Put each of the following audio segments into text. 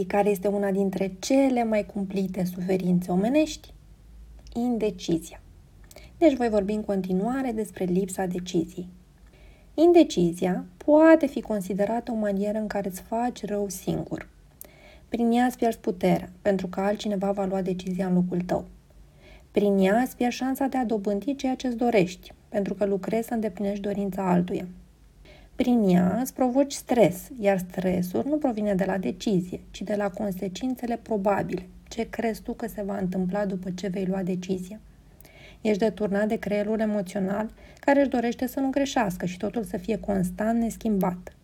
Știi care este una dintre cele mai cumplite suferințe omenești? Indecizia. Deci voi vorbi în continuare despre lipsa deciziei. Indecizia poate fi considerată o manieră în care îți faci rău singur. Prin ea îți pierzi puterea, pentru că altcineva va lua decizia în locul tău. Prin ea îți pierzi șansa de a dobândi ceea ce îți dorești, pentru că lucrezi să îndeplinești dorința altuia. Prin ea îți provoci stres, iar stresul nu provine de la decizie, ci de la consecințele probabile. Ce crezi tu că se va întâmpla după ce vei lua decizia? Ești deturnat de creierul emoțional care își dorește să nu greșească și totul să fie constant neschimbat.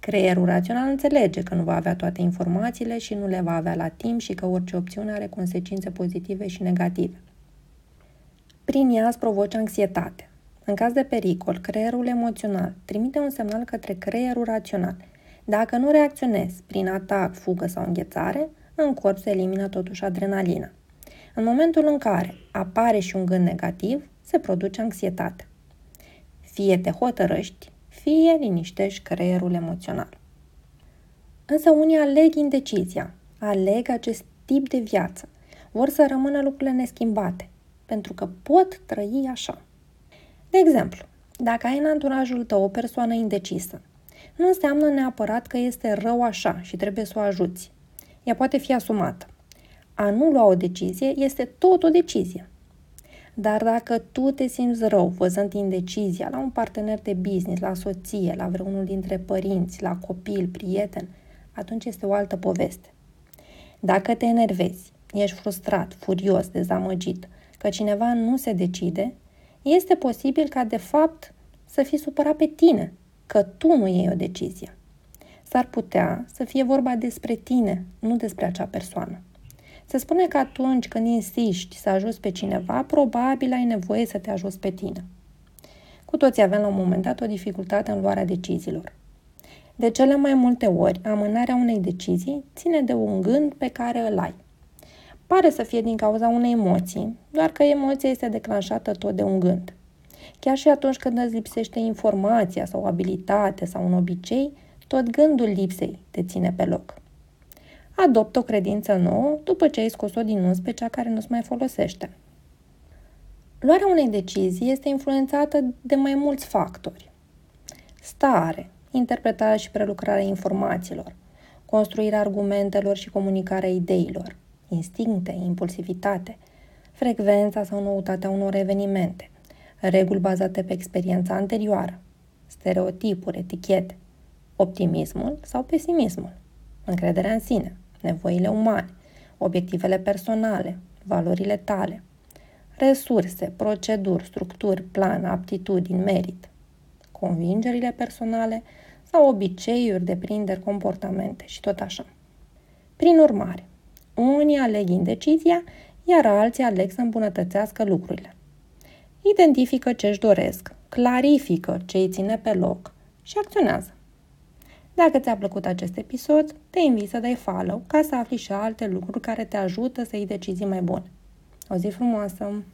Creierul rațional înțelege că nu va avea toate informațiile și nu le va avea la timp și că orice opțiune are consecințe pozitive și negative. Prin ea îți provoci anxietate. În caz de pericol, creierul emoțional trimite un semnal către creierul rațional. Dacă nu reacționezi prin atac, fugă sau înghețare, în corp se elimină totuși adrenalina. În momentul în care apare și un gând negativ, se produce anxietate. Fie te hotărăști, fie liniștești creierul emoțional. Însă unii aleg indecizia, aleg acest tip de viață. Vor să rămână lucrurile neschimbate, pentru că pot trăi așa. De exemplu, dacă ai în anturajul tău o persoană indecisă, nu înseamnă neapărat că este rău așa și trebuie să o ajuți. Ea poate fi asumată. A nu lua o decizie este tot o decizie. Dar dacă tu te simți rău văzând indecizia la un partener de business, la soție, la vreunul dintre părinți, la copil, prieten, atunci este o altă poveste. Dacă te enervezi, ești frustrat, furios, dezamăgit, că cineva nu se decide, este posibil ca de fapt să fii supărat pe tine, că tu nu iei o decizie. S-ar putea să fie vorba despre tine, nu despre acea persoană. Se spune că atunci când insiști să ajuți pe cineva, probabil ai nevoie să te ajuți pe tine. Cu toții avem la un moment dat o dificultate în luarea deciziilor. De cele mai multe ori, amânarea unei decizii ține de un gând pe care îl ai. Pare să fie din cauza unei emoții, doar că emoția este declanșată tot de un gând. Chiar și atunci când îți lipsește informația sau o abilitate sau un obicei, tot gândul lipsei te ține pe loc. Adoptă o credință nouă după ce ai scos-o din uns pe cea care nu-ți mai folosește. Luarea unei decizii este influențată de mai mulți factori. Stare, interpretarea și prelucrarea informațiilor, construirea argumentelor și comunicarea ideilor, instincte, impulsivitate, frecvența sau noutatea unor evenimente, reguli bazate pe experiența anterioară, stereotipuri, etichete, optimismul sau pesimismul, încrederea în sine, nevoile umane, obiectivele personale, valorile tale, resurse, proceduri, structuri, plan, aptitudini, merit, convingerile personale sau obiceiuri, deprinderi, comportamente și tot așa. Prin urmare, unii aleg indecizia, iar alții aleg să îmbunătățească lucrurile. Identifică ce își doresc, clarifică ce îi ține pe loc și acționează. Dacă ți-a plăcut acest episod, te invit să dai follow ca să afli și alte lucruri care te ajută să iei decizii mai bune. O zi frumoasă!